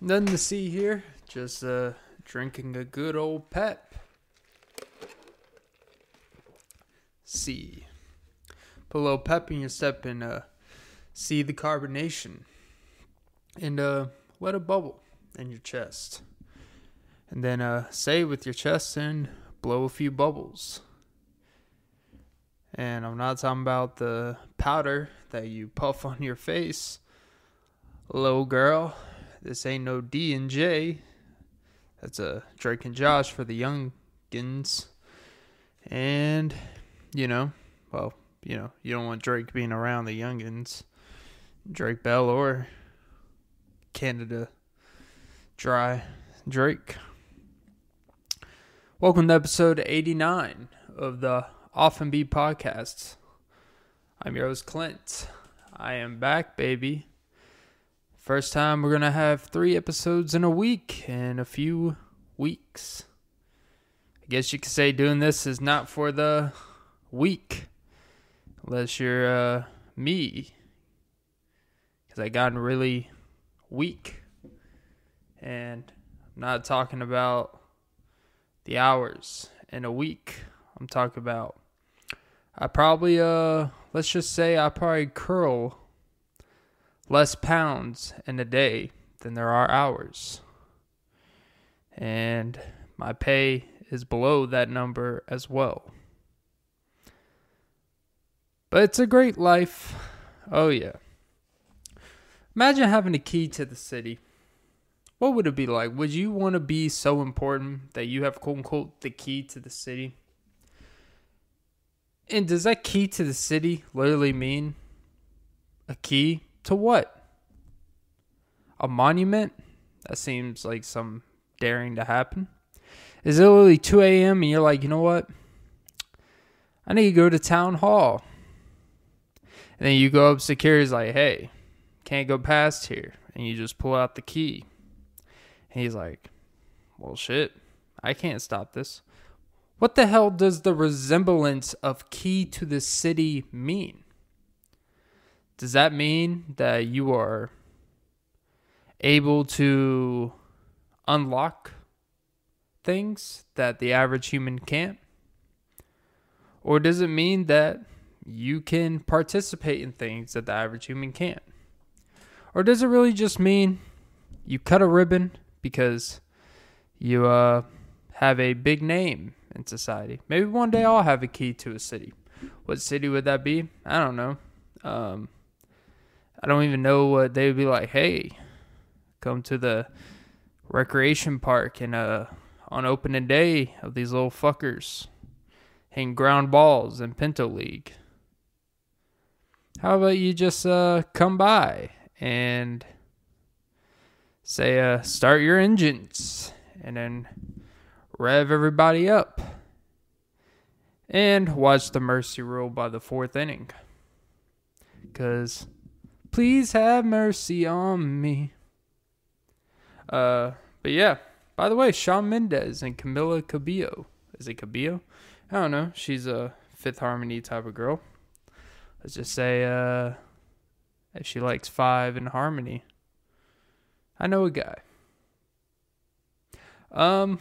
Nothing to see here. Just uh, drinking a good old pep. See. Put a little pep in your step and uh, see the carbonation. And uh, let it bubble in your chest. And then uh, say with your chest and blow a few bubbles. And I'm not talking about the powder that you puff on your face. Little girl, this ain't no D and J. That's a Drake and Josh for the youngins. And, you know, well, you know, you don't want Drake being around the youngins. Drake Bell or Canada Dry Drake. Welcome to episode 89 of the Often Be podcasts. I'm your host, Clint. I am back, baby. First time we're going to have three episodes in a week in a few weeks. I guess you could say doing this is not for the weak, unless you're uh, me. Because I gotten really weak. And I'm not talking about the hours in a week. I'm talking about I probably uh let's just say I probably curl less pounds in a day than there are hours. And my pay is below that number as well. But it's a great life. Oh yeah. Imagine having a key to the city. What would it be like? Would you want to be so important that you have quote unquote the key to the city? And does that key to the city literally mean a key to what? A monument? That seems like some daring to happen. Is it literally 2 a.m. and you're like, you know what? I need to go to town hall. And then you go up security's like, hey, can't go past here. And you just pull out the key. And he's like, well, shit, I can't stop this. What the hell does the resemblance of key to the city mean? Does that mean that you are able to unlock things that the average human can't? Or does it mean that you can participate in things that the average human can't? Or does it really just mean you cut a ribbon because you uh, have a big name in society. Maybe one day I'll have a key to a city. What city would that be? I don't know. Um, I don't even know what they would be like. Hey, come to the recreation park and uh on opening day of these little fuckers hang ground balls in Pinto League. How about you just uh come by and say uh start your engines and then rev everybody up, and watch the mercy rule by the fourth inning. Because, please have mercy on me. Uh, but yeah, by the way, Shawn Mendes and Camila Cabello. Is it Cabello? I don't know. She's a Fifth Harmony type of girl. Let's just say, uh, if she likes five in harmony. I know a guy. Um,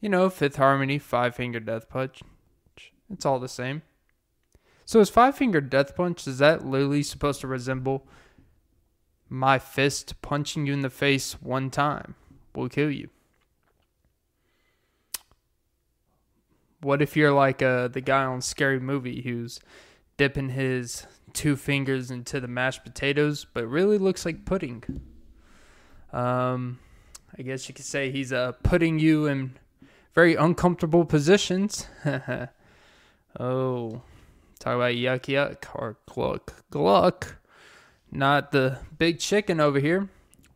you know, Fifth Harmony, Five Finger Death Punch. It's all the same. So is Five Finger Death Punch, is that literally supposed to resemble my fist punching you in the face one time will kill you? What if you're like uh, the guy on Scary Movie who's dipping his two fingers into the mashed potatoes, but really looks like pudding? Um, I guess you could say he's uh, putting you in very uncomfortable positions. oh, talk about yuck yuck or gluck gluck. Not the big chicken over here.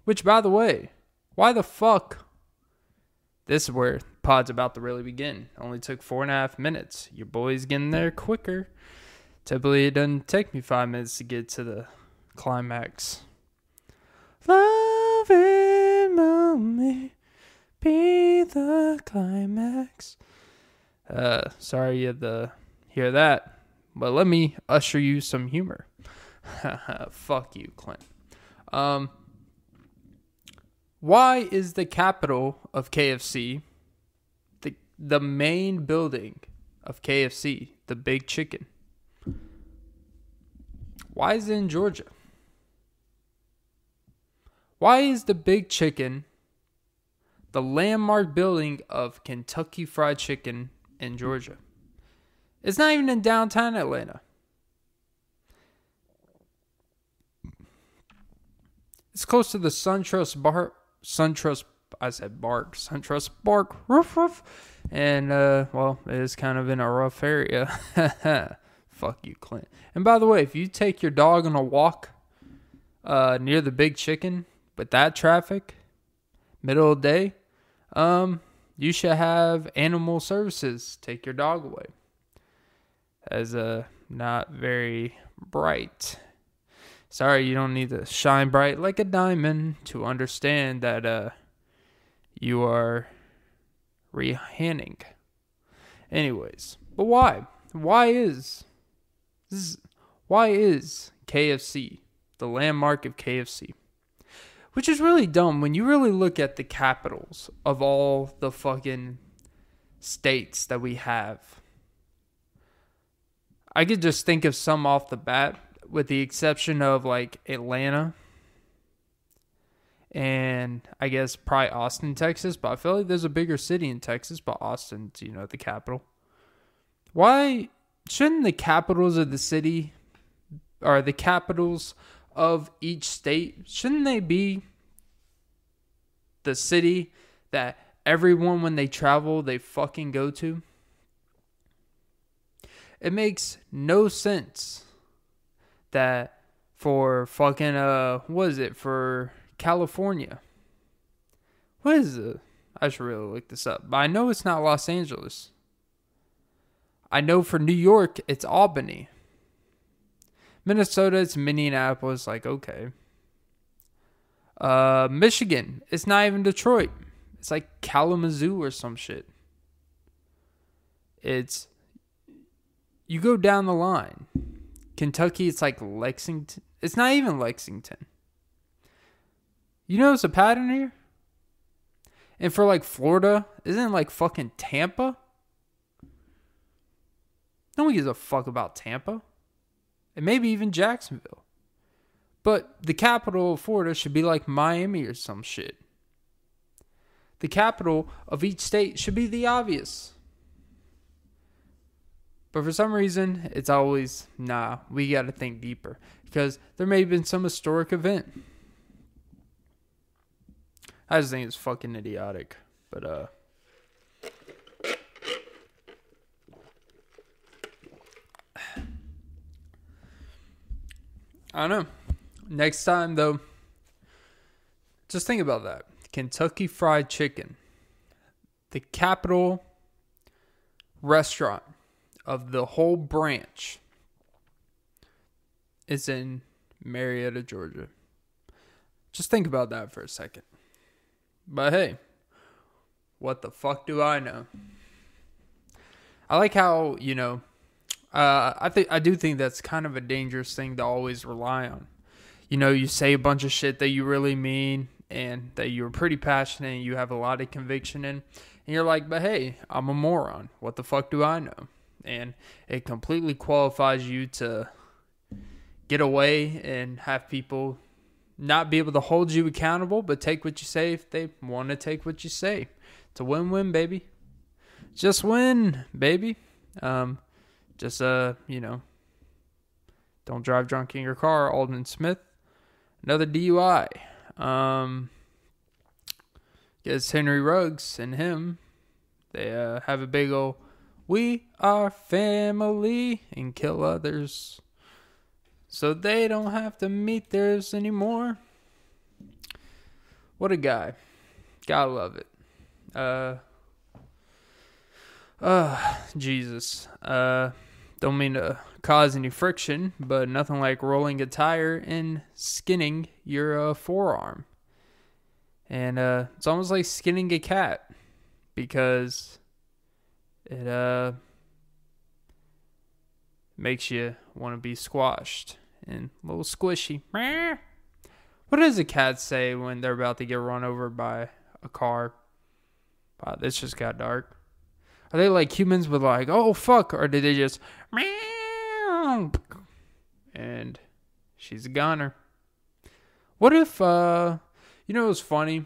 Which, by the way, why the fuck? This is where pod's about to really begin. Only took four and a half minutes. Your boy's getting there quicker. Typically, it doesn't take me five minutes to get to the climax. Loving me be the climax. Uh, sorry you had to hear that, but let me usher you some humor. Fuck you, Clint. Um, Why is the capital of KFC the the main building of KFC, the Big Chicken? Why is it in Georgia? Why is the Big Chicken the landmark building of Kentucky Fried Chicken in Georgia? It's not even in downtown Atlanta. It's close to the SunTrust Bar, SunTrust. I said bark, SunTrust bark, roof roof, and uh, well, it is kind of in a rough area. Fuck you, Clint. And by the way, if you take your dog on a walk uh, near the Big Chicken with that traffic, middle of the day, um, you should have animal services take your dog away. As a uh, not very bright Sorry, you don't need to shine bright like a diamond to understand that uh, you are rehanning. Anyways, but why? Why is? Is, why is KFC the landmark of KFC? Which is really dumb when you really look at the capitals of all the fucking states that we have. I could just think of some off the bat with the exception of like Atlanta and I guess probably Austin, Texas. But I feel like there's a bigger city in Texas, but Austin's, you know, the capital. Why shouldn't the capitals of the city or the capitals of each state, shouldn't they be the city that everyone, when they travel, they fucking go to? It makes no sense that for fucking uh what is it for California? What is it? I should really look this up. But I know it's not Los Angeles. I know for New York it's Albany. Minnesota it's Minneapolis, like okay. Uh Michigan, it's not even Detroit. It's like Kalamazoo or some shit. It's you go down the line. Kentucky, it's like Lexington. It's not even Lexington. You notice a pattern here? And for like Florida, isn't it like fucking Tampa? No one gives a fuck about Tampa. And maybe even Jacksonville. But the capital of Florida should be like Miami or some shit. The capital of each state should be the obvious. But for some reason, it's always, nah, we got to think deeper. Because there may have been some historic event. I just think it's fucking idiotic. But, uh. I don't know. Next time, though, just think about that. Kentucky Fried Chicken, the capital restaurant of the whole branch is in Marietta, Georgia. Just think about that for a second. But hey, what the fuck do I know? I like how, you know, uh, I think I do think that's kind of a dangerous thing to always rely on. You know, you say a bunch of shit that you really mean and that you're pretty passionate and you have a lot of conviction in, and you're like, but hey, I'm a moron. What the fuck do I know? And it completely qualifies you to get away and have people not be able to hold you accountable, but take what you say if they want to take what you say. It's a win-win, baby. Just win, baby. Um, just uh, you know, don't drive drunk in your car, Aldon Smith. Another DUI. Um, guess Henry Ruggs and him, they uh, have a big old we are family and kill others so they don't have to meet theirs anymore. What a guy. Gotta love it. Uh, uh, Jesus. Uh, don't mean to cause any friction, but nothing like rolling a tire and skinning your uh, forearm. And uh, it's almost like skinning a cat because it uh makes you want to be squashed and a little squishy. What does a cat say when they're about to get run over by a car? Wow, this just got dark. Are they like humans with like, oh fuck, or did they just meow? And she's a goner. What if uh you know it's funny?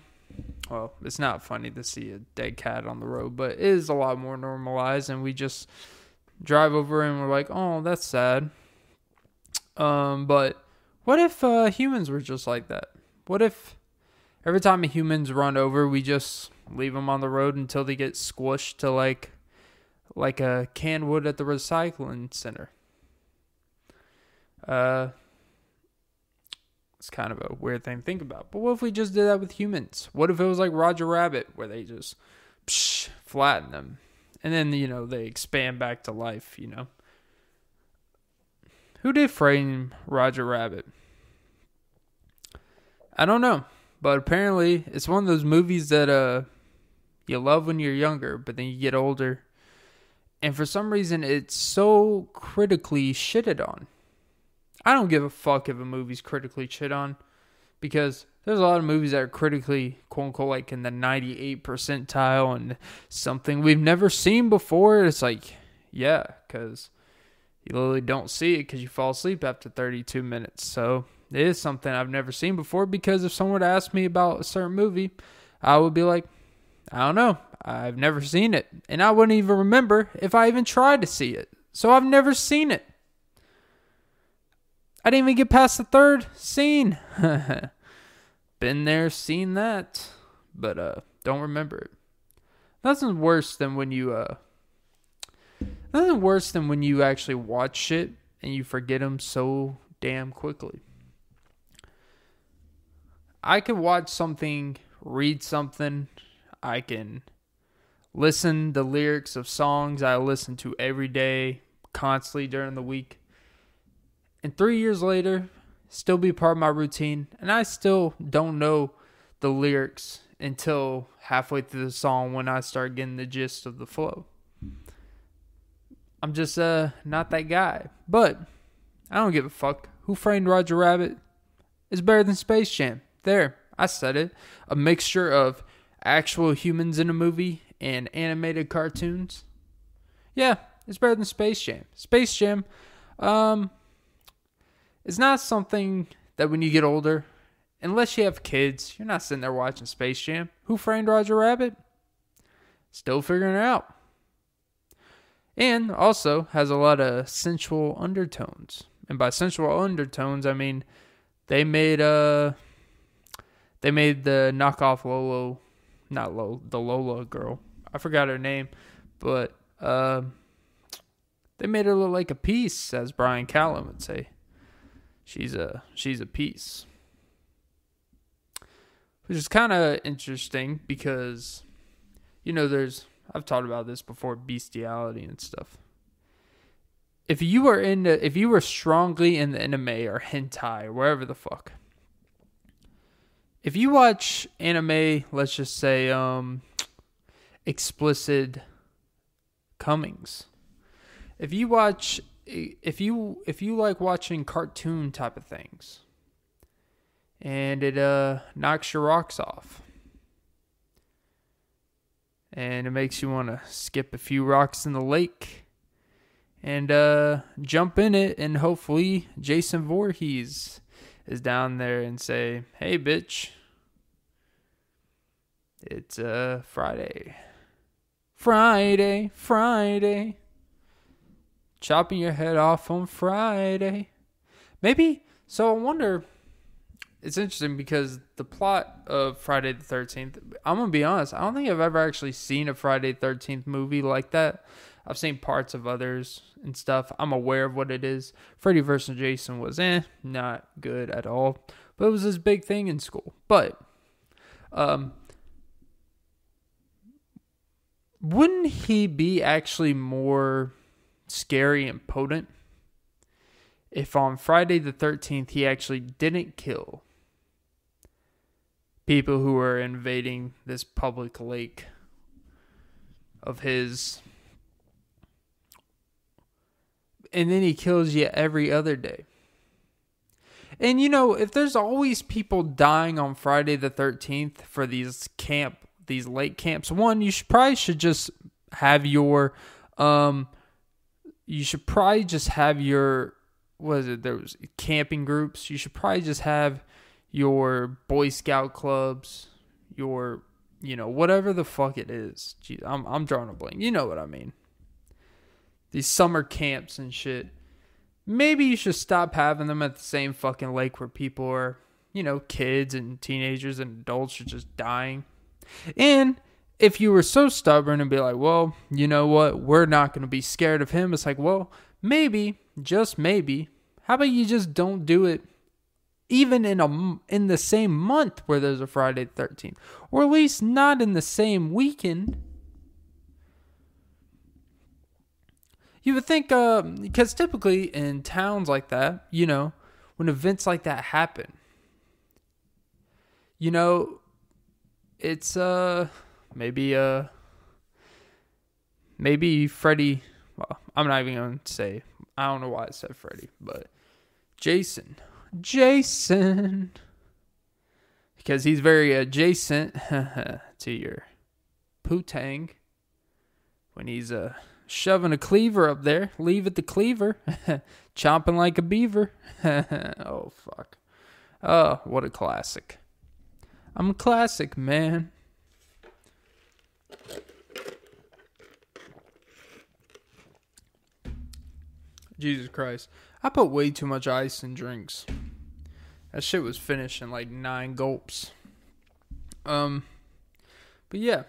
Well, it's not funny to see a dead cat on the road, but it is a lot more normalized and we just drive over and we're like, "Oh, that's sad." Um, but what if uh, humans were just like that? What if every time a human's run over, we just leave them on the road until they get squished to like like a canned wood at the recycling center? Uh, it's kind of a weird thing to think about. But what if we just did that with humans? What if it was like Roger Rabbit, where they just psh, flatten them, and then you know they expand back to life? You know. Who did frame Roger Rabbit? I don't know, but apparently it's one of those movies that uh you love when you're younger, but then you get older, and for some reason it's so critically shitted on. I don't give a fuck if a movie's critically shit on, because there's a lot of movies that are critically quote unquote like in the 98 percentile and something we've never seen before. It's like, yeah, because you literally don't see it because you fall asleep after 32 minutes. So it is something I've never seen before because if someone would ask me about a certain movie, I would be like, I don't know. I've never seen it. And I wouldn't even remember if I even tried to see it. So I've never seen it. I didn't even get past the third scene. Been there, seen that, but uh don't remember it. Nothing's worse than when you uh Nothing worse than when you actually watch shit and you forget them so damn quickly. I can watch something, read something, I can listen the lyrics of songs I listen to every day, constantly during the week. And 3 years later, still be part of my routine and I still don't know the lyrics until halfway through the song when I start getting the gist of the flow. I'm just uh not that guy. But I don't give a fuck. Who framed Roger Rabbit is better than Space Jam. There, I said it. A mixture of actual humans in a movie and animated cartoons. Yeah, it's better than Space Jam. Space Jam, um, is not something that when you get older, unless you have kids, you're not sitting there watching Space Jam. Who framed Roger Rabbit? Still figuring it out and also has a lot of sensual undertones. And by sensual undertones, I mean they made uh they made the knockoff Lolo, not Lolo, the Lola girl. I forgot her name, but uh, they made her look like a piece, as Bryan Callen would say. She's a she's a piece, which is kind of interesting because you know there's I've talked about this before bestiality and stuff. If you were into if you were strongly in the anime or hentai or wherever the fuck. If you watch anime, let's just say um explicit comings. If you watch if you if you like watching cartoon type of things and it uh knocks your rocks off and it makes you want to skip a few rocks in the lake and uh, jump in it, and hopefully Jason Voorhees is down there and say, "Hey, bitch, it's uh Friday, Friday, Friday, chopping your head off on Friday." Maybe so. I wonder it's interesting because the plot of Friday the Thirteenth. I'm gonna be honest. I don't think I've ever actually seen a Friday the Thirteenth movie like that. I've seen parts of others and stuff. I'm aware of what it is. Freddy vs. Jason was eh, not good at all. But it was this big thing in school. But um wouldn't he be actually more scary and potent if on Friday the 13th he actually didn't kill people who were invading this public lake of his. And then he kills you every other day. And you know, if there's always people dying on Friday the 13th for these camp these late camps, one you should probably should just have your um you should probably just have your was it there was camping groups. You should probably just have your Boy Scout clubs, your you know, whatever the fuck it is. Jeez, I'm I'm drawing a blank. You know what I mean. These summer camps and shit maybe you should stop having them at the same fucking lake where people are, you know, kids and teenagers and adults are just dying. And if you were so stubborn and be like, well, you know what, we're not going to be scared of him, it's like, well, maybe, just maybe, how about you just don't do it even in a in the same month where there's a Friday the 13th, or at least not in the same weekend. You would think, because typically in towns like that, you know, when events like that happen, you know, it's uh maybe uh maybe Freddie. Well, I'm not even gonna say. I don't know why I said Freddie, but Jason, Jason, because he's very adjacent to your poo-tang when he's uh shoving a cleaver up there. Leave it the cleaver. Chomping like a beaver. oh, fuck. Oh, what a classic. I'm a classic, man. Jesus Christ. I put way too much ice in drinks. That shit was finished in like nine gulps. Um, but yeah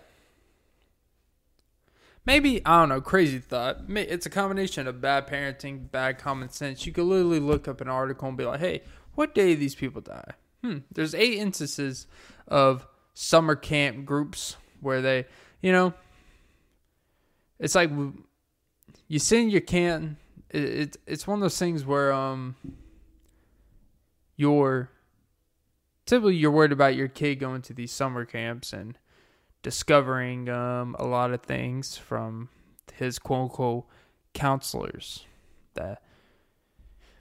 maybe I don't know, crazy thought. It's a combination of bad parenting, bad common sense. You could literally look up an article and be like, "Hey, what day these people die?" Hmm. There's eight instances of summer camp groups where they, you know, it's like you send your can. It's it's one of those things where um, you're typically you're worried about your kid going to these summer camps and discovering um, a lot of things from his quote unquote counselors that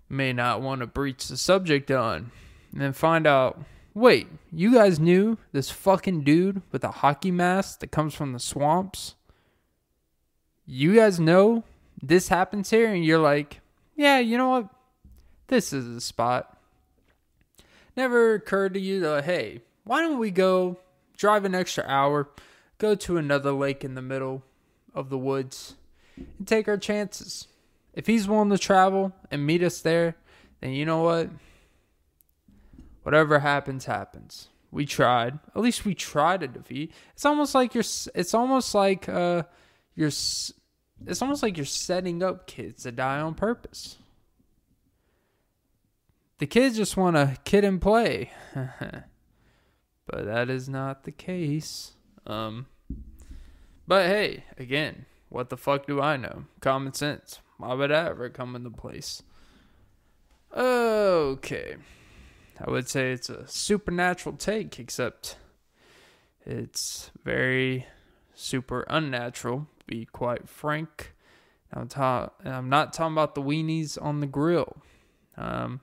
may not want to breach the subject on. And then find out wait, you guys knew this fucking dude with a hockey mask that comes from the swamps? You guys know this happens here? And you're like, yeah, you know what? This is a spot. Never occurred to you that, hey, why don't we go drive an extra hour, go to another lake in the middle of the woods, and take our chances. If he's willing to travel and meet us there, then you know what? Whatever happens, happens. We tried. At least we tried to defeat. It's almost like you're. It's almost like uh, you're. It's almost like you're setting up kids to die on purpose. The kids just want to kid and play. but that is not the case. Um, but hey, again, what the fuck do I know? Common sense. Why would I ever come into place? Okay. I would say it's a supernatural take, except it's very super unnatural, be quite frank. I'm, ta- I'm not talking about the weenies on the grill. Um,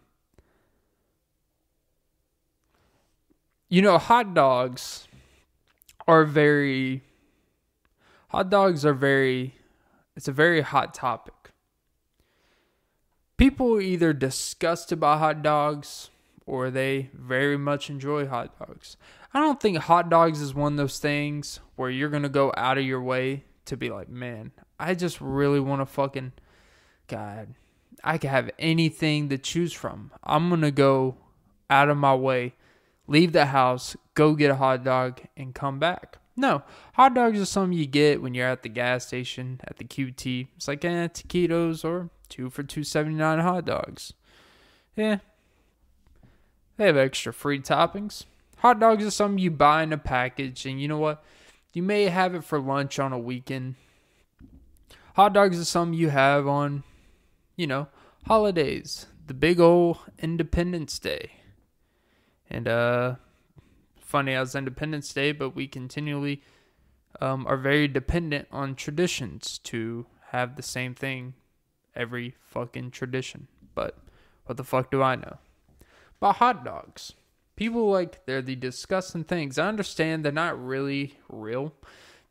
You know, hot dogs are very hot dogs are very it's a very hot topic. People either disgusted by hot dogs or they very much enjoy hot dogs. I don't think hot dogs is one of those things where you're going to go out of your way to be like, man, I just really want to fucking, God, I could have anything to choose from. I'm going to go out of my way leave the house, go get a hot dog, and come back. No, hot dogs are something you get when you're at the gas station at the QT. It's like eh, taquitos or two for two seventy nine hot dogs. Yeah, they have extra free toppings. Hot dogs are something you buy in a package, and you know what? You may have it for lunch on a weekend. Hot dogs are something you have on, you know, holidays. The big old Independence Day. And uh, funny as Independence Day, but we continually um, are very dependent on traditions to have the same thing every fucking tradition. But what the fuck do I know? About hot dogs. People like they're the disgusting things. I understand they're not really real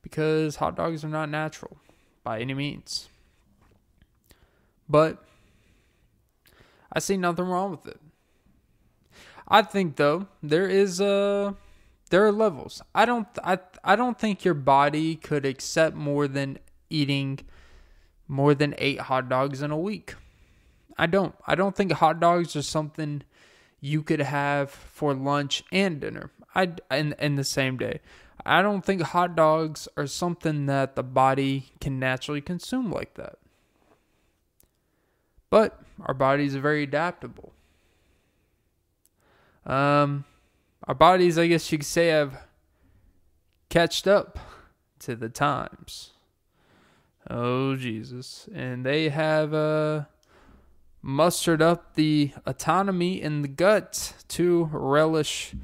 because hot dogs are not natural by any means. But I see nothing wrong with it. I think though there is a there are levels. I don't I I don't think your body could accept more than eating more than 8 hot dogs in a week. I don't. I don't think hot dogs are something you could have for lunch and dinner. I in in the same day. I don't think hot dogs are something that the body can naturally consume like that. But our bodies are very adaptable. Um, our bodies, I guess you could say, have catched up to the times. Oh Jesus! And they have uh, mustered up the autonomy in the gut to relish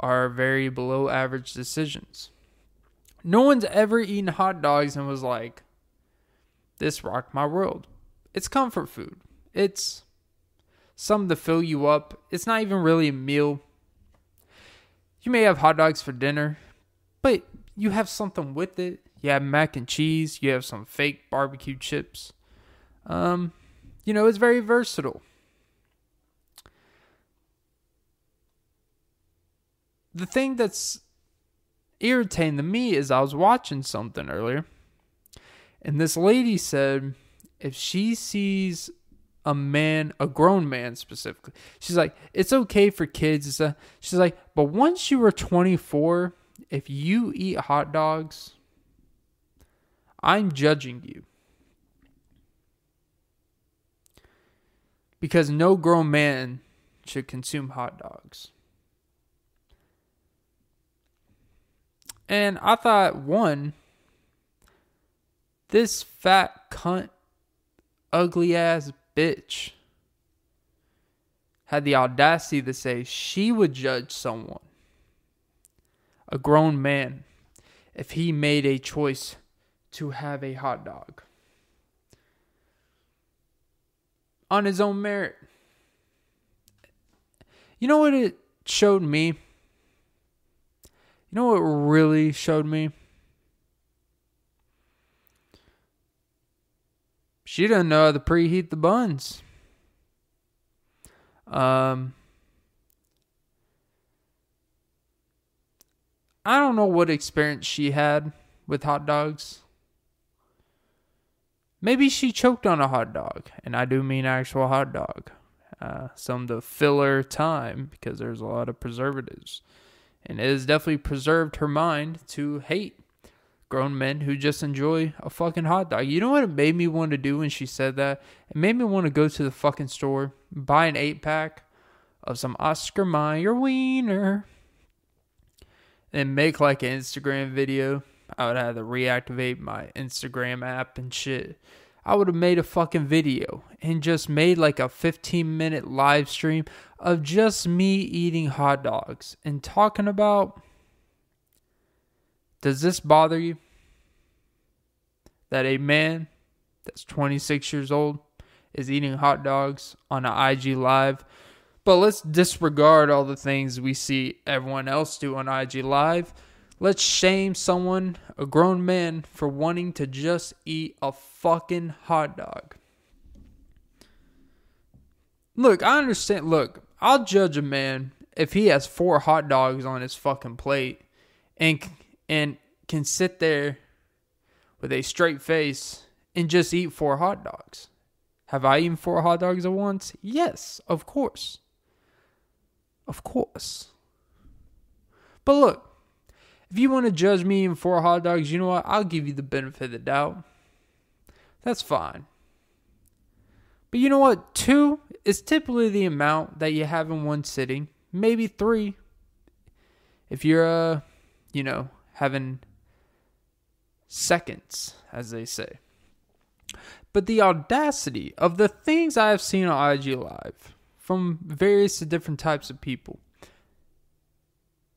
our very below average decisions. No one's ever eaten hot dogs and was like, "This rocked my world." It's comfort food. It's something to fill you up. It's not even really a meal. You may have hot dogs for dinner, but you have something with it. You have mac and cheese. You have some fake barbecue chips. Um, you know, it's very versatile. The thing that's irritating to me is I was watching something earlier, and this lady said if she sees a man, a grown man specifically, she's like, it's okay for kids. She's like, but once you are 24, if you eat hot dogs, I'm judging you. Because no grown man should consume hot dogs. And I thought, one, this fat cunt, ugly ass bitch had the audacity to say she would judge someone, a grown man, if he made a choice to have a hot dog on his own merit. You know what it showed me? You know what really showed me? She doesn't know how to preheat the buns. Um, I don't know what experience she had with hot dogs. Maybe she choked on a hot dog, and I do mean actual hot dog. Uh, some of the filler time because there's a lot of preservatives. And it has definitely preserved her mind to hate grown men who just enjoy a fucking hot dog. You know what it made me want to do when she said that? It made me want to go to the fucking store, buy an eight pack of some Oscar Mayer wiener, and make like an Instagram video I would have to reactivate my Instagram app and shit. I would have made a fucking video and just made like a 15 minute live stream of just me eating hot dogs and talking about does this bother you? That a man that's 26 years old is eating hot dogs on an IG live. But let's disregard all the things we see everyone else do on IG live Let's shame someone, a grown man, for wanting to just eat a fucking hot dog. Look, I understand. Look, I'll judge a man if he has four hot dogs on his fucking plate and and can sit there with a straight face and just eat four hot dogs. Have I eaten four hot dogs at once? Yes, of course. Of course. But look, if you want to judge me in four hot dogs, you know what? I'll give you the benefit of the doubt. That's fine. But you know what? Two is typically the amount that you have in one sitting. Maybe three. If you're, uh, you know, having seconds, as they say. But the audacity of the things I have seen on IG Live from various different types of people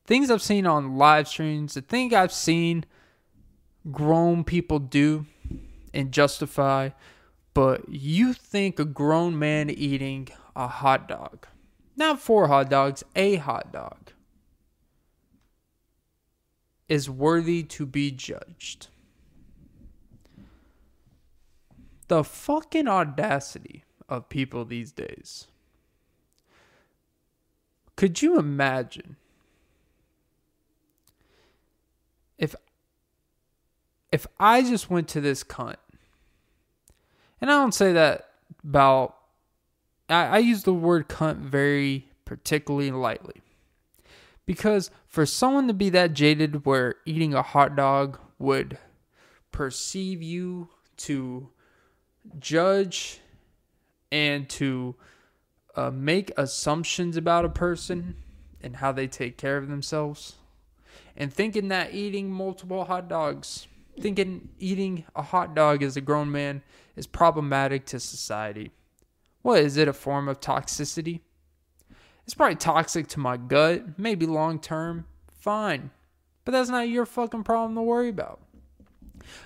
things I've seen on live streams, the thing I've seen grown people do and justify, but you think a grown man eating a hot dog not four hot dogs, a hot dog, is worthy to be judged. The fucking audacity of people these days. Could you imagine if if I just went to this cunt, and I don't say that about I, I use the word cunt very particularly lightly. Because for someone to be that jaded where eating a hot dog would perceive you to judge and to uh, make assumptions about a person and how they take care of themselves, and thinking that eating multiple hot dogs, thinking eating a hot dog as a grown man is problematic to society. What is it? A form of toxicity? It's probably toxic to my gut, maybe long term. Fine. But that's not your fucking problem to worry about.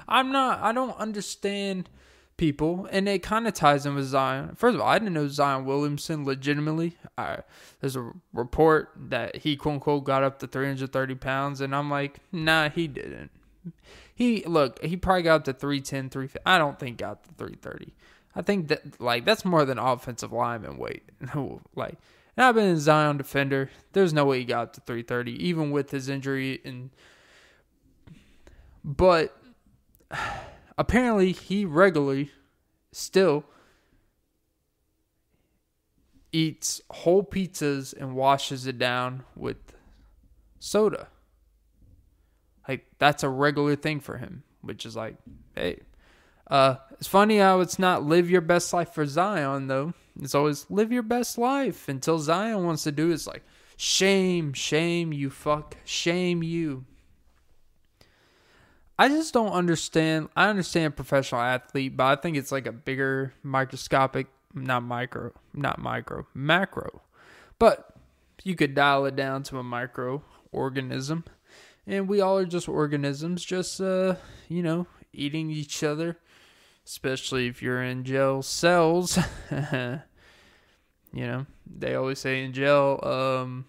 I'm not, I don't understand people, and it kind of ties in with Zion. First of all, I didn't know Zion Williamson legitimately. I, there's a report that he quote unquote got up to 330 pounds, and I'm like, nah, he didn't. He look, he probably got up to 310, 350. I don't think got to 330. I think that like that's more than offensive lineman weight. like, and I've been a Zion defender. There's no way he got to 330, even with his injury. And but apparently, he regularly still eats whole pizzas and washes it down with soda. Like that's a regular thing for him, which is like, hey, uh, it's funny how it's not live your best life for Zion though. It's always live your best life until Zion wants to do. It's like shame, shame you fuck, shame you. I just don't understand. I understand professional athlete, but I think it's like a bigger microscopic, not micro, not micro, macro. But you could dial it down to a micro organism. And we all are just organisms, just uh, you know, eating each other especially if you're in jail cells. you know, they always say in jail, um,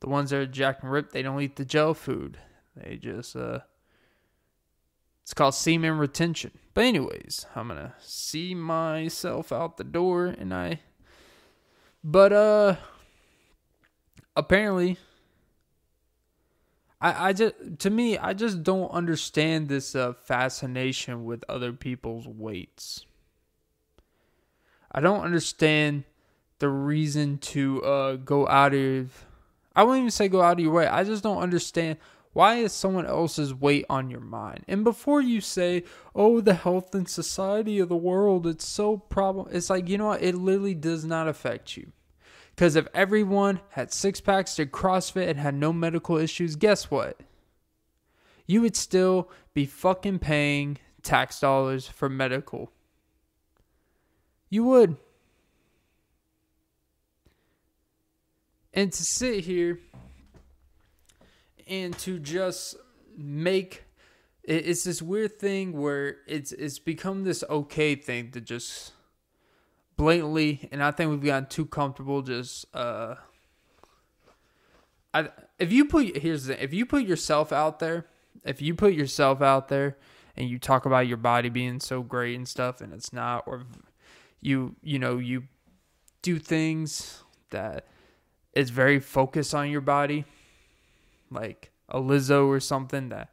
the ones that are jack and rip, they don't eat the jail food. They just, uh, it's called semen retention. But anyways, I'm gonna see myself out the door, and I, but uh, apparently I, I just to me I just don't understand this uh, fascination with other people's weights. I don't understand the reason to uh, go out of I won't even say go out of your way. I just don't understand why is someone else's weight on your mind? And before you say, "Oh, the health and society of the world, it's so problem," it's like you know what? It literally does not affect you. Because if everyone had six packs, did CrossFit, and had no medical issues, guess what? You would still be fucking paying tax dollars for medical. You would. And to sit here and to just make it's this weird thing where it's it's become this okay thing to just blatantly, and I think we've gotten too comfortable. Just uh, I if you put here's the if you put yourself out there, if you put yourself out there and you talk about your body being so great and stuff, and it's not, or you you know you do things that is very focused on your body, like a Lizzo or something that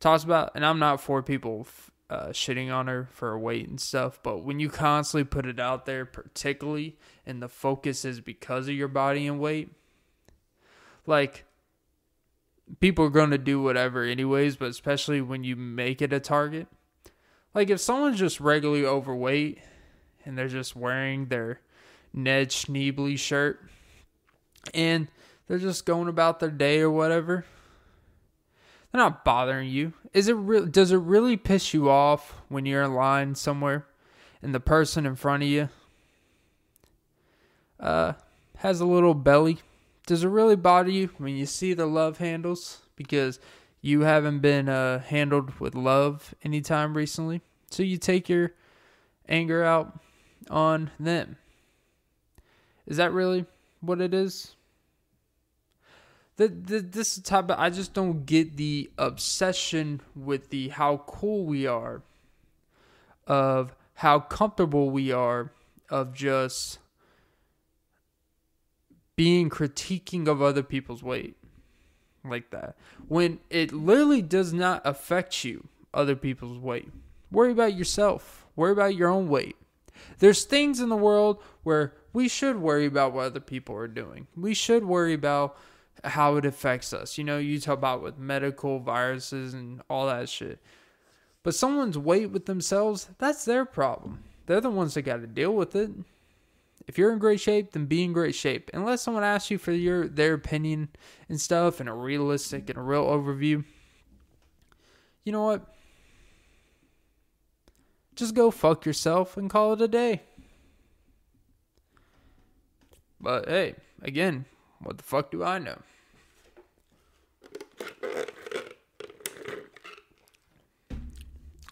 talks about. And I'm not for people uh, shitting on her for her weight and stuff. But when you constantly put it out there, particularly, and the focus is because of your body and weight, like people are going to do whatever anyways, but especially when you make it a target. Like if someone's just regularly overweight and they're just wearing their Ned Schneebly shirt and they're just going about their day or whatever, they're not bothering you. Is it real? Does it really piss you off when you're in line somewhere, and the person in front of you uh, has a little belly? Does it really bother you when you see the love handles because you haven't been uh, handled with love anytime recently? So you take your anger out on them. Is that really what it is? The, the, this type of, I just don't get the obsession with the how cool we are, of how comfortable we are, of just being critiquing of other people's weight like that. When it literally does not affect you other people's weight. Worry about yourself. Worry about your own weight. There's things in the world where we should worry about what other people are doing. We should worry about how it affects us you know you talk about with medical viruses and all that shit but someone's weight with themselves that's their problem they're the ones that got to deal with it if you're in great shape, then be in great shape. Unless someone asks you for your their opinion and stuff and a realistic and a real overview, you know what? Just go fuck yourself and call it a day. But hey, again, what the fuck do I know?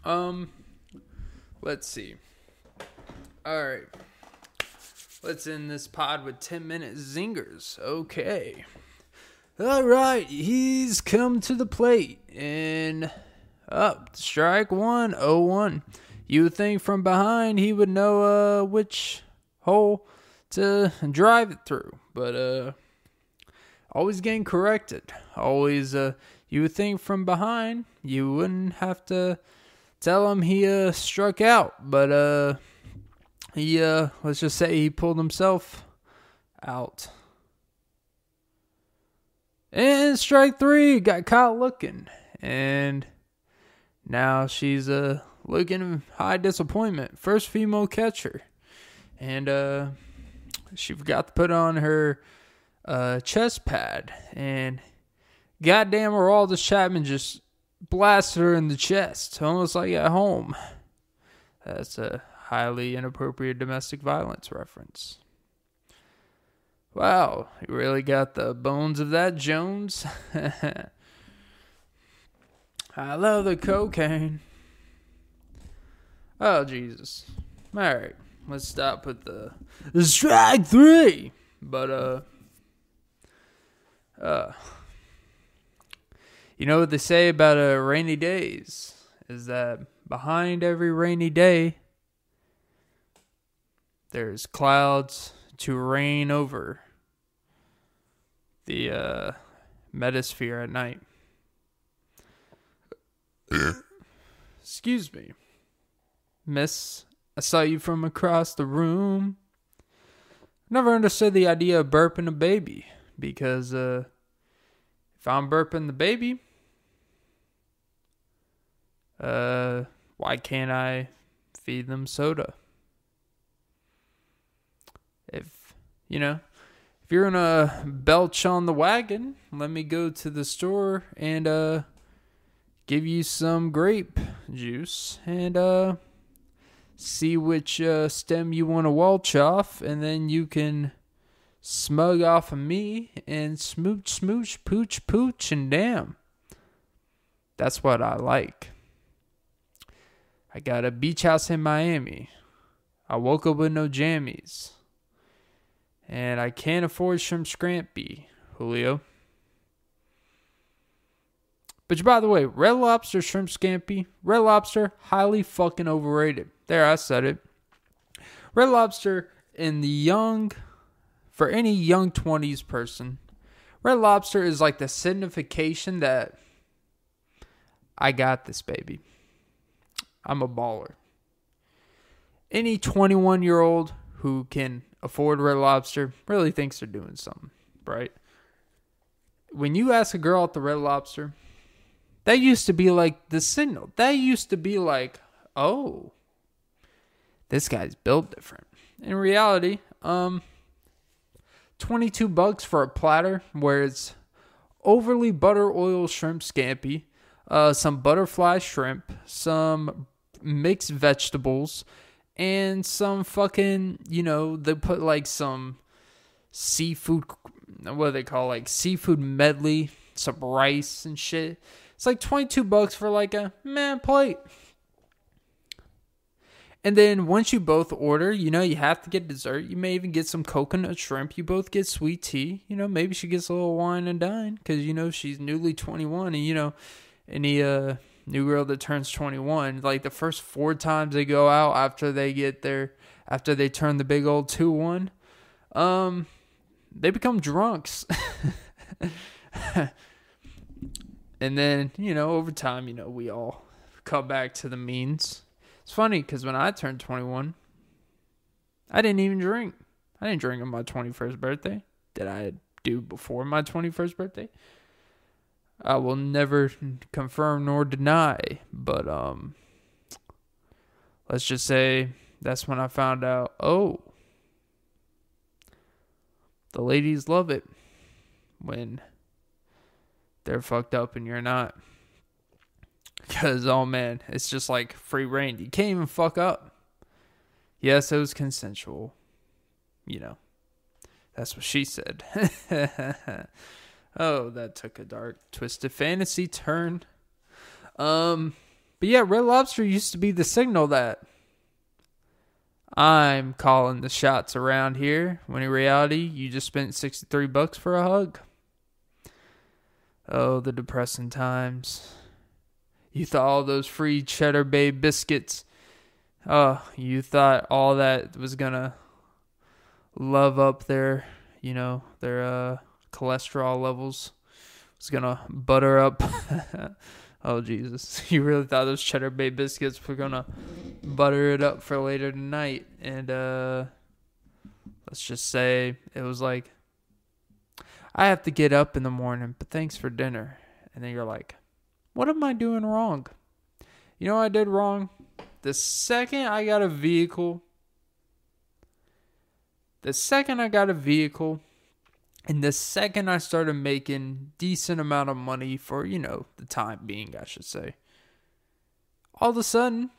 Um, let's see. All right. Let's end this pod with 10 minute zingers. Okay. All right, he's come to the plate and up. strike one, oh one. You would think from behind he would know uh which hole to drive it through, but uh always getting corrected. Always uh you would think from behind you wouldn't have to tell him he uh struck out, but uh he uh let's just say he pulled himself out. And strike three got caught looking. And now she's uh looking high disappointment. First female catcher. And uh she forgot to put on her uh chest pad and goddamn Aroldis Chapman just blasted her in the chest, almost like at home. That's a highly inappropriate domestic violence reference. Wow, you really got the bones of that, Jones? I love the cocaine. Oh, Jesus. Alright, let's stop with the, the strike three. But, uh, uh, you know what they say about uh, rainy days is that behind every rainy day there's clouds to rain over the uh, metasphere at night. Excuse me. Miss, I saw you from across the room. Never understood the idea of burping a baby because uh, if I'm burping the baby, uh, why can't I feed them soda? if you know if you're gonna belch on the wagon let me go to the store and uh give you some grape juice and uh see which uh, stem you want to walch off and then you can smug off of me and smooch smooch pooch pooch and damn that's what i like i got a beach house in miami i woke up with no jammies and I can't afford shrimp scampi, Julio. But by the way, Red Lobster shrimp scampi, Red Lobster, highly fucking overrated. There, I said it. Red Lobster in the young, for any young 20s person, Red Lobster is like the signification that I got this baby. I'm a baller. Any 21 year old who can afford Red Lobster really thinks they're doing something, right? When you ask a girl at the Red Lobster, that used to be like the signal. That used to be like, oh, this guy's built different. In reality, um, 22 bucks for a platter where it's overly butter oil shrimp scampi, uh, some butterfly shrimp, some mixed vegetables, and some fucking, you know, they put like some seafood, what do they call like seafood medley, some rice and shit. It's like 22 bucks for like a man plate. And then once you both order, you know, you have to get dessert. You may even get some coconut shrimp. You both get sweet tea. You know, maybe she gets a little wine and dine because, you know, she's newly 21. And, you know, any uh, new girl that turns 21, like the first four times they go out after they get their, after they turn the big old 2 1, um, they become drunks. and then, you know, over time, you know, we all come back to the means it's funny because when I turned 21, I didn't even drink. I didn't drink on my 21st birthday. Did I do before my 21st birthday? I will never confirm nor deny, but um let's just say that's when I found out, oh, the ladies love it when they're fucked up and you're not. Because, oh man, it's just like free reign. You can't even fuck up. Yes, it was consensual. You know, that's what she said. oh, that took a dark, twisted fantasy turn. Um, but yeah, Red Lobster used to be the signal that I'm calling the shots around here. When in reality, you just spent 63 bucks for a hug. Oh, the depressing times. You thought all those free Cheddar Bay biscuits, oh, you thought all that was gonna love up their, you know, their uh, cholesterol levels. Was gonna butter up. oh Jesus! You really thought those Cheddar Bay biscuits were gonna butter it up for later tonight? And uh, let's just say it was like, I have to get up in the morning, but thanks for dinner. And then you're like, what am I doing wrong? You know I did wrong? The second I got a vehicle, the second I got a vehicle, and the second I started making decent amount of money for, you know, the time being, I should say. All of a sudden,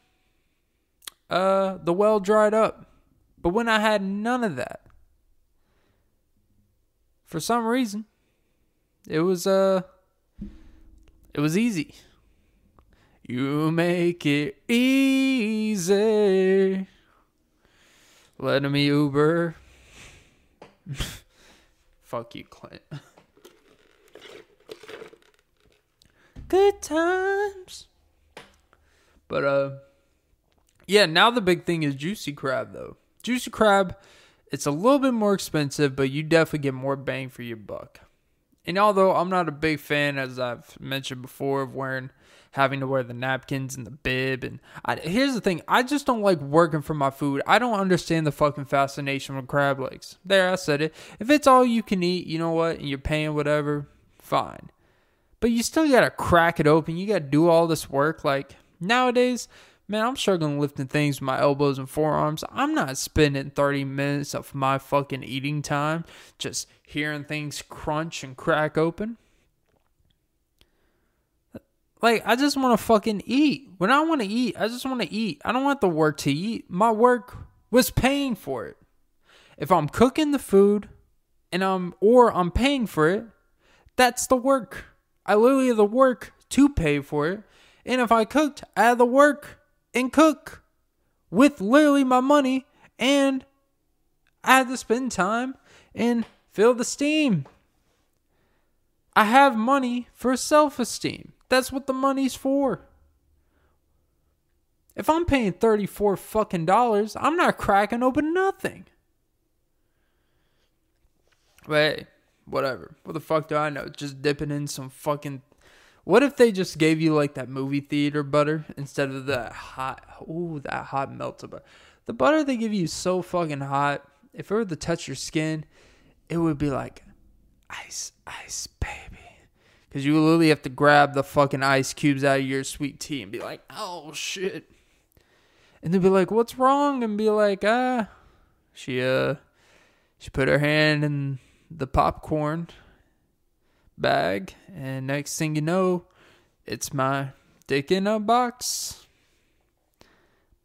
uh, the well dried up. But when I had none of that, for some reason, it was uh it was easy. You make it easy. Let me Uber. Fuck you, Clint. Good times. But uh yeah, now the big thing is juicy crab though. Juicy crab, it's a little bit more expensive, but you definitely get more bang for your buck. And although I'm not a big fan, as I've mentioned before, of wearing having to wear the napkins and the bib, and I, here's the thing: I just don't like working for my food. I don't understand the fucking fascination with crab legs. There, I said it. If it's all you can eat, you know what, and you're paying whatever, fine. But you still gotta crack it open. You gotta do all this work. Like nowadays, Man, I'm struggling lifting things with my elbows and forearms. I'm not spending 30 minutes of my fucking eating time just hearing things crunch and crack open. Like, I just want to fucking eat. When I want to eat, I just want to eat. I don't want the work to eat. My work was paying for it. If I'm cooking the food and I'm or I'm paying for it, that's the work. I literally have the work to pay for it. And if I cooked, I had the work and cook with literally my money and I had to spend time and fill the steam. I have money for self esteem. That's what the money's for. If I'm paying 34 fucking dollars, I'm not cracking open nothing. But hey, whatever. What the fuck do I know? Just dipping in some fucking what if they just gave you like that movie theater butter instead of that hot, ooh, that hot melted butter? The butter they give you is so fucking hot. If it were to touch your skin, it would be like ice, ice, baby. Because you literally have to grab the fucking ice cubes out of your sweet tea and be like, oh shit. And they'd be like, what's wrong? And be like, ah, she, uh, she put her hand in the popcorn bag, and next thing you know, it's my dick in a box.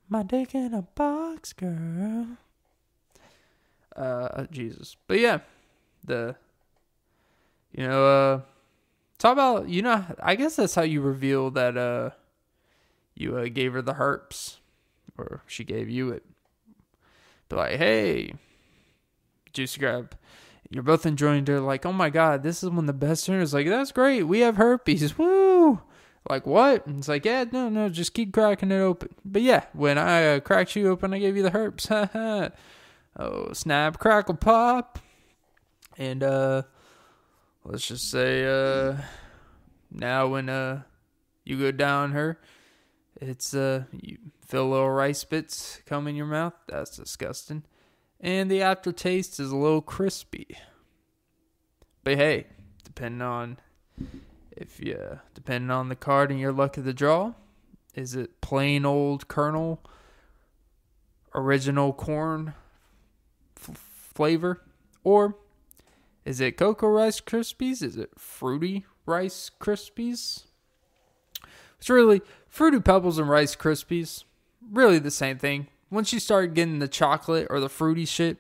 My dick in a box, girl. Uh, Jesus. But yeah, the, you know, uh, talk about, you know, I guess that's how you reveal that, uh, you uh, gave her the herps, or she gave you it. Be like, hey, juice crab, you're both enjoying. They're like, oh my god, this is one of the best dinners. Like that's great. We have herpes. Woo! Like what? And it's like, yeah, no, no, just keep cracking it open. But yeah, when I uh, cracked you open, I gave you the herps. oh, snap, crackle, pop, and uh, let's just say uh, now when uh you go down her, it's uh you feel little rice bits come in your mouth. That's disgusting, and the aftertaste is a little crispy. But hey, depending on if you depending on the card and your luck of the draw, is it plain old kernel original corn f- flavor or is it cocoa rice krispies? Is it fruity rice krispies? It's really fruity pebbles and rice krispies. Really the same thing. Once you start getting the chocolate or the fruity shit,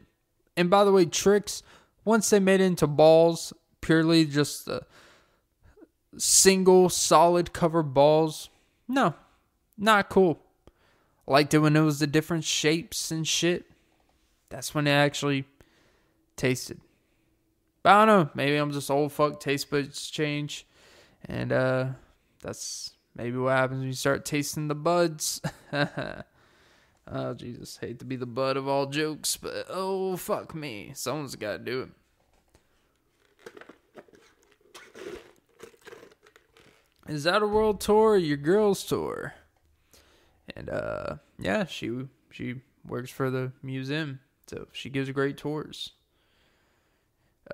and by the way, Trix, once they made into balls, purely just the single solid cover balls. No, not cool. Liked it when it was the different shapes and shit. That's when it actually tasted. But I don't know. Maybe I'm just old fuck. Taste buds change, and uh, that's maybe what happens when you start tasting the buds. oh Jesus, hate to be the butt of all jokes, but oh fuck me, someone's got to do it. is that a world tour or your girls tour? And uh yeah, she she works for the museum, so she gives great tours.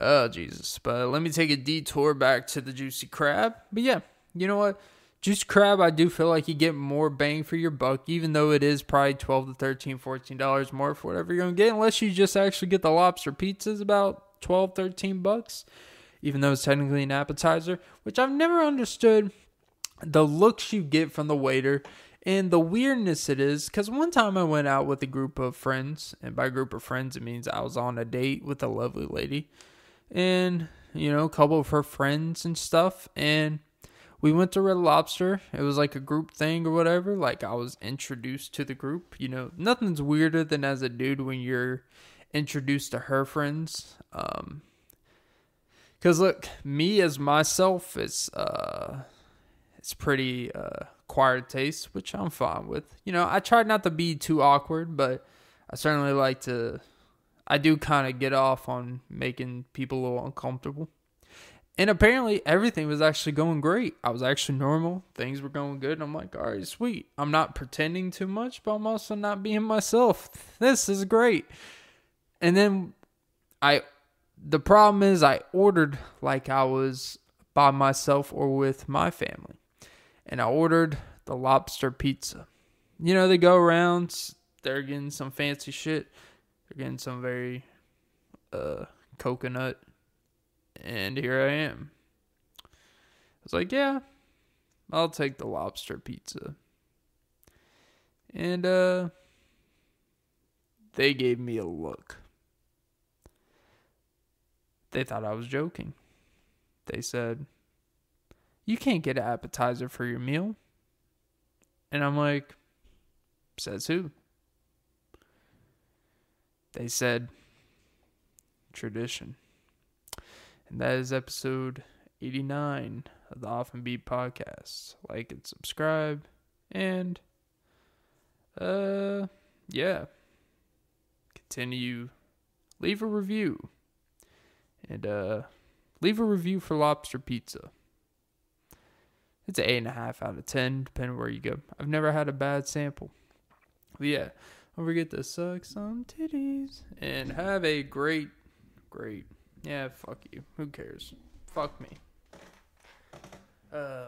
Oh Jesus! But let me take a detour back to the juicy crab. But yeah, you know what? Juicy crab, I do feel like you get more bang for your buck, even though it is probably twelve to 13 14 dollars more for whatever you're gonna get, unless you just actually get the lobster pizzas about 12 13 bucks, even though it's technically an appetizer, which I've never understood the looks you get from the waiter and the weirdness it is. Because one time i went out with a group of friends and by group of friends it means i was on a date with a lovely lady and you know a couple of her friends and stuff and we went to red lobster it was like a group thing or whatever like i was introduced to the group you know nothing's weirder than as a dude when you're introduced to her friends um because look me as myself is uh it's pretty uh, quiet taste, which I'm fine with. You know, I try not to be too awkward, but I certainly like to. I do kind of get off on making people a little uncomfortable. And apparently, everything was actually going great. I was actually normal. Things were going good. I'm like, all right, sweet. I'm not pretending too much, but I'm also not being myself. This is great. And then I, the problem is, I ordered like I was by myself or with my family and I ordered the lobster pizza. You know, they go around, they're getting some fancy shit. They're getting some very uh coconut and here I am. I was like, yeah, I'll take the lobster pizza. And uh they gave me a look. They thought I was joking. They said, you can't get an appetizer for your meal. And I'm like, says who? They said, tradition. And that is episode 89 of the Off and Beat podcast. Like and subscribe. And, uh, yeah. Continue. Leave a review. And, uh, leave a review for lobster pizza. It's an eight and a half out of ten, depending where you go. I've never had a bad sample. But yeah, don't forget to suck some titties and have a great, great. Yeah, fuck you. Who cares? Fuck me. Uh.